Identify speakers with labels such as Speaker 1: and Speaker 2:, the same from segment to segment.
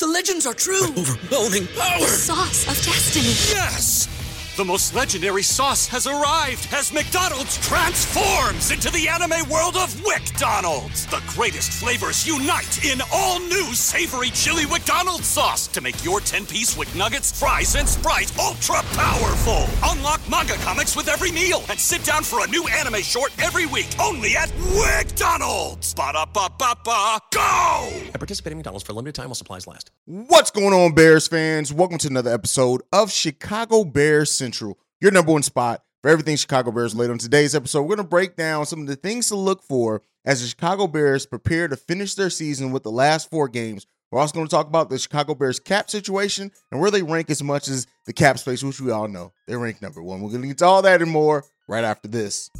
Speaker 1: The legends are true.
Speaker 2: Overwhelming power!
Speaker 3: Sauce of destiny.
Speaker 2: Yes! The most legendary sauce has arrived as McDonald's transforms into the anime world of WickDonald's. The greatest flavors unite in all new savory chili McDonald's sauce to make your 10-piece Wick Nuggets, fries, and Sprite ultra powerful. Unlock manga comics with every meal and sit down for a new anime short every week only at McDonald's. Ba-da-ba-ba-ba, go!
Speaker 1: At participating McDonald's for a limited time while supplies last.
Speaker 4: What's going on, Bears fans? Welcome to another episode of Chicago Bears Central, your number one spot for everything Chicago Bears. Later on today's episode, we're going to break down some of the things to look for as the Chicago Bears prepare to finish their season with the last four games. We're also going to talk about the Chicago Bears cap situation and where they rank as much as the cap space, which we all know they rank number one. We're going to get to all that and more right after this.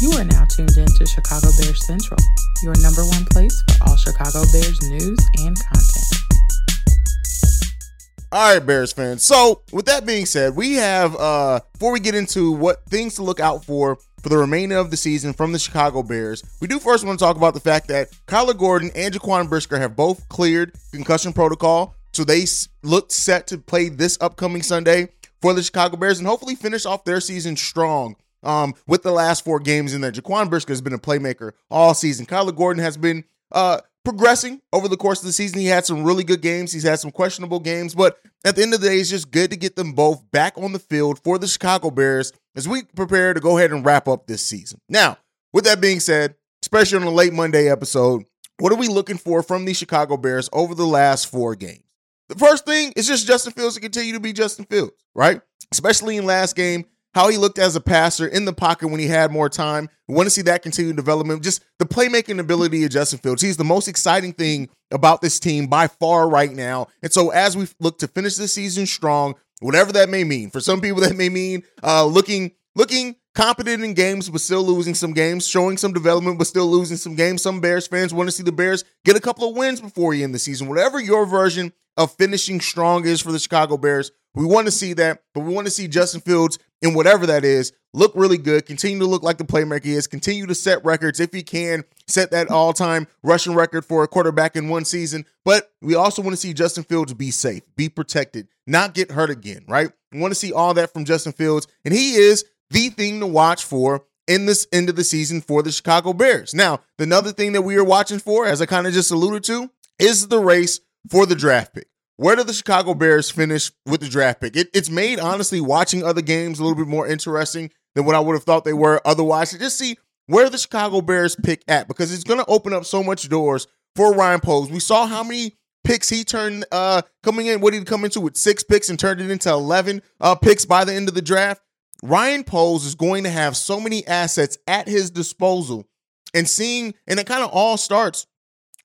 Speaker 5: You are now tuned in to Chicago Bears Central, your number one place for all Chicago Bears news and content.
Speaker 4: All right, Bears fans. So, with that being said, we have uh before we get into what things to look out for for the remainder of the season from the Chicago Bears, we do first want to talk about the fact that Kyler Gordon and Jaquan Brisker have both cleared concussion protocol, so they look set to play this upcoming Sunday for the Chicago Bears and hopefully finish off their season strong. Um, with the last four games in there, Jaquan Brisker has been a playmaker all season. Kyler Gordon has been uh progressing over the course of the season. He had some really good games. He's had some questionable games, but at the end of the day, it's just good to get them both back on the field for the Chicago Bears as we prepare to go ahead and wrap up this season. Now, with that being said, especially on a late Monday episode, what are we looking for from the Chicago Bears over the last four games? The first thing is just Justin Fields to continue to be Justin Fields, right? Especially in last game, how he looked as a passer in the pocket when he had more time. We want to see that continued development. Just the playmaking ability of Justin Fields. He's the most exciting thing about this team by far right now. And so as we look to finish the season strong, whatever that may mean, for some people that may mean uh, looking looking competent in games but still losing some games, showing some development but still losing some games. Some Bears fans want to see the Bears get a couple of wins before you end the season. Whatever your version of finishing strong is for the Chicago Bears, we want to see that, but we want to see Justin Fields in whatever that is look really good, continue to look like the playmaker he is, continue to set records if he can, set that all-time rushing record for a quarterback in one season. But we also want to see Justin Fields be safe, be protected, not get hurt again, right? We want to see all that from Justin Fields, and he is the thing to watch for in this end of the season for the Chicago Bears. Now, another thing that we are watching for, as I kind of just alluded to, is the race for the draft pick. Where do the Chicago Bears finish with the draft pick? It, it's made, honestly, watching other games a little bit more interesting than what I would have thought they were otherwise. To just see where the Chicago Bears pick at because it's going to open up so much doors for Ryan Poles. We saw how many picks he turned uh coming in. What did he come into with six picks and turned it into eleven uh picks by the end of the draft? Ryan Poles is going to have so many assets at his disposal, and seeing, and it kind of all starts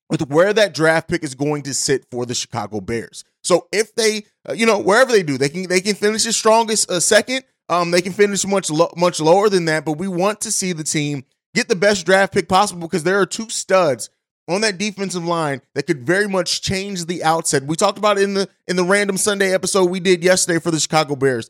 Speaker 4: with where that draft pick is going to sit for the Chicago Bears. So if they, uh, you know, wherever they do, they can they can finish the strongest uh, second. Um, they can finish much lo- much lower than that, but we want to see the team get the best draft pick possible because there are two studs on that defensive line that could very much change the outset. We talked about it in the in the random Sunday episode we did yesterday for the Chicago Bears.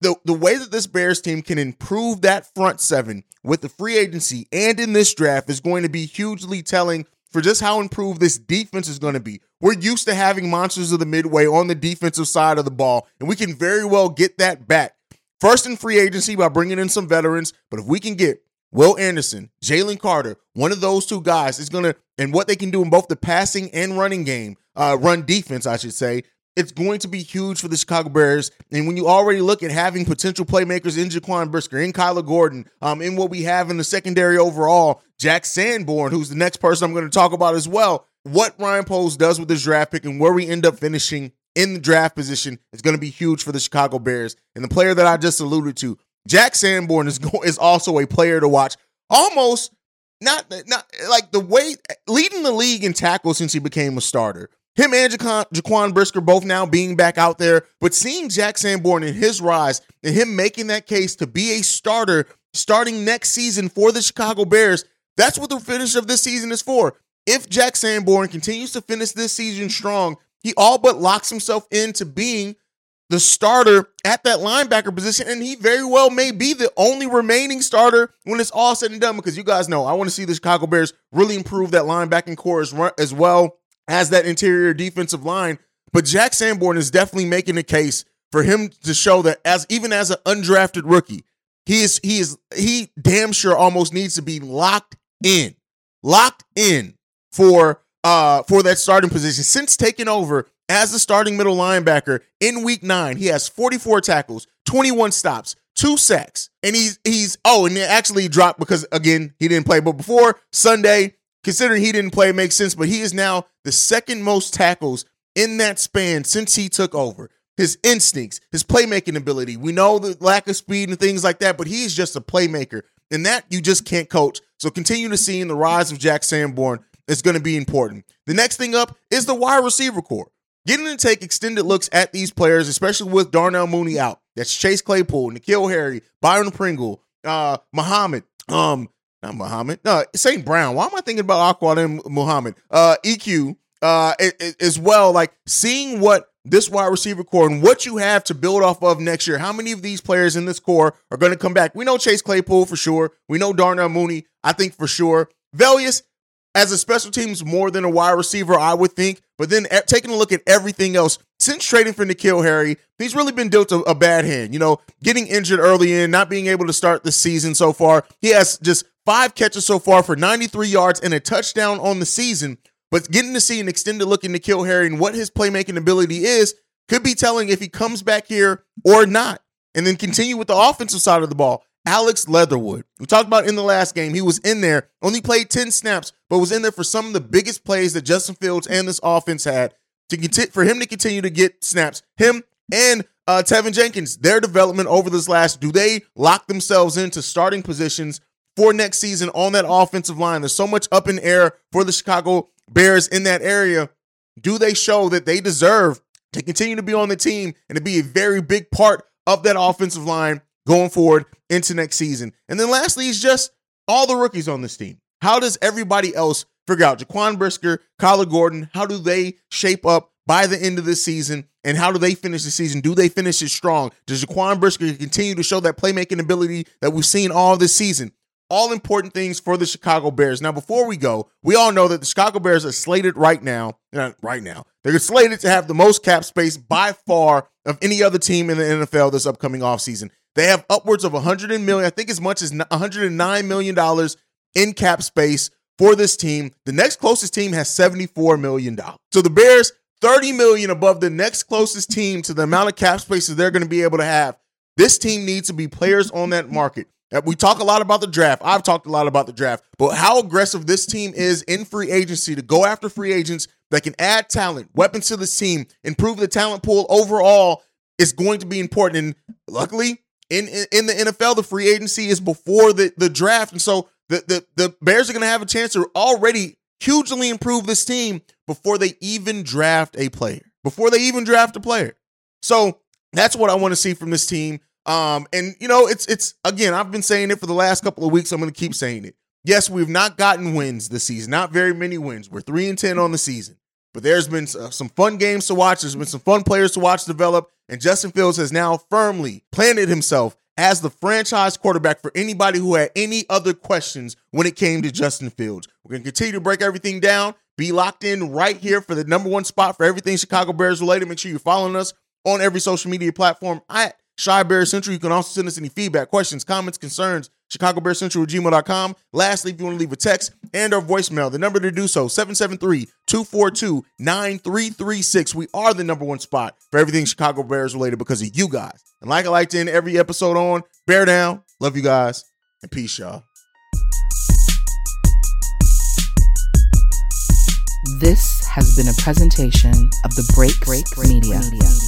Speaker 4: The the way that this Bears team can improve that front seven with the free agency and in this draft is going to be hugely telling for just how improved this defense is going to be. We're used to having monsters of the midway on the defensive side of the ball, and we can very well get that back. First in free agency by bringing in some veterans, but if we can get Will Anderson, Jalen Carter, one of those two guys is going to, and what they can do in both the passing and running game, uh, run defense, I should say, it's going to be huge for the Chicago Bears. And when you already look at having potential playmakers in Jaquan Brisker, in Kyler Gordon, um, in what we have in the secondary overall, Jack Sanborn, who's the next person I'm going to talk about as well, what Ryan Poles does with this draft pick and where we end up finishing in the draft position is going to be huge for the Chicago Bears. And the player that I just alluded to, Jack Sanborn, is go- is also a player to watch. Almost not not like the way leading the league in tackles since he became a starter. Him and Jaquan, Jaquan Brisker both now being back out there, but seeing Jack Sanborn in his rise and him making that case to be a starter starting next season for the Chicago Bears, that's what the finish of this season is for. If Jack Sanborn continues to finish this season strong, he all but locks himself into being the starter at that linebacker position, and he very well may be the only remaining starter when it's all said and done. Because you guys know, I want to see the Chicago Bears really improve that linebacking core as, as well. As that interior defensive line. But Jack Sanborn is definitely making a case for him to show that as even as an undrafted rookie, he is he is he damn sure almost needs to be locked in, locked in for uh for that starting position since taking over as the starting middle linebacker in week 9 he has 44 tackles 21 stops two sacks and he's he's oh and actually dropped because again he didn't play but before sunday considering he didn't play makes sense but he is now the second most tackles in that span since he took over his instincts, his playmaking ability. We know the lack of speed and things like that, but he's just a playmaker. And that you just can't coach. So continue to see in the rise of Jack Sanborn is going to be important. The next thing up is the wide receiver core. Getting to take extended looks at these players, especially with Darnell Mooney out. That's Chase Claypool, N'Keal Harry, Byron Pringle, uh, Muhammad, um, not Muhammad, no, St. Brown. Why am I thinking about Aqua and Muhammad? Uh, EQ, uh, as well. Like seeing what this wide receiver core and what you have to build off of next year. How many of these players in this core are going to come back? We know Chase Claypool for sure. We know Darnell Mooney, I think for sure. Velus, as a special teams more than a wide receiver, I would think. But then taking a look at everything else, since trading for N'Keal Harry, he's really been dealt a, a, bad hand. You know, getting injured early in, not being able to start the season so far. He has just five catches so far for 93 yards and a touchdown on the season. But getting to see an extended look into N'Keal Harry and what his playmaking ability is could be telling if he comes back here or not. And then continue with the offensive side of the ball. Alex Leatherwood. We talked about in the last game. He was in there, only played 10 snaps, but was in there for some of the biggest plays that Justin Fields and this offense had to continue for him to continue to get snaps. Him and uh, Teven Jenkins, their development over this last, do they lock themselves into starting positions for next season on that offensive line? There's so much up in air for the Chicago Bears in that area, do they show that they deserve to continue to be on the team and to be a very big part of that offensive line going forward into next season? And then lastly, is just all the rookies on this team. How does everybody else figure out Jaquan Brisker, Kyler Gordon? How do they shape up by the end of the season? And how do they finish the season? Do they finish it strong? Does Jaquan Brisker continue to show that playmaking ability that we've seen all this season? All important things for the Chicago Bears. Now, before we go, we all know that the Chicago Bears are slated right now, not right now, they're slated to have the most cap space by far of any other team in the NFL this upcoming offseason. They have upwards of 100 million, I think as much as 109 million dollars in cap space for this team. The next closest team has 74 million dollars. So the Bears 30 million above the next closest team to the amount of cap spaces they're going to be able to have. This team needs to be players on that market. Uh, we talk a lot about the draft. I've talked a lot about the draft, but how aggressive this team is in free agency to go after free agents that can add talent, weapons to this team, improve the talent pool overall is going to be important. And luckily, in in the NFL, the free agency is before the, the draft. And so the, the, the Bears are going to have a chance to already hugely improve this team before they even draft a player, before they even draft a player. So that's what I want to see from this team. Um, and you know, it's it's again, I've been saying it for the last couple of weeks. I'm to keep saying it. Yes, we've not gotten wins this season, not very many wins. We're three and ten on the season, but there's been uh, some fun games to watch. There's been some fun players to watch develop, and Justin Fields has now firmly planted himself as the franchise quarterback for anybody who had any other questions when it came to Justin Fields. We're going to continue to break everything down. Be locked in right here for the number one spot for everything Chicago Bears related. Make sure you're following us on every social media platform at Chi Bear Central. You can also send us any feedback, questions, comments, concerns, Chicago Bear Central at gmail.com. Lastly, if you want to leave a text and or voicemail, the number to do so, 773-242-9336. We are the number one spot for everything Chicago Bears related because of you guys. And like I like to end every episode on, bear down. Love you guys. And peace, y'all.
Speaker 5: This has been a presentation of the Break Break Media. Media.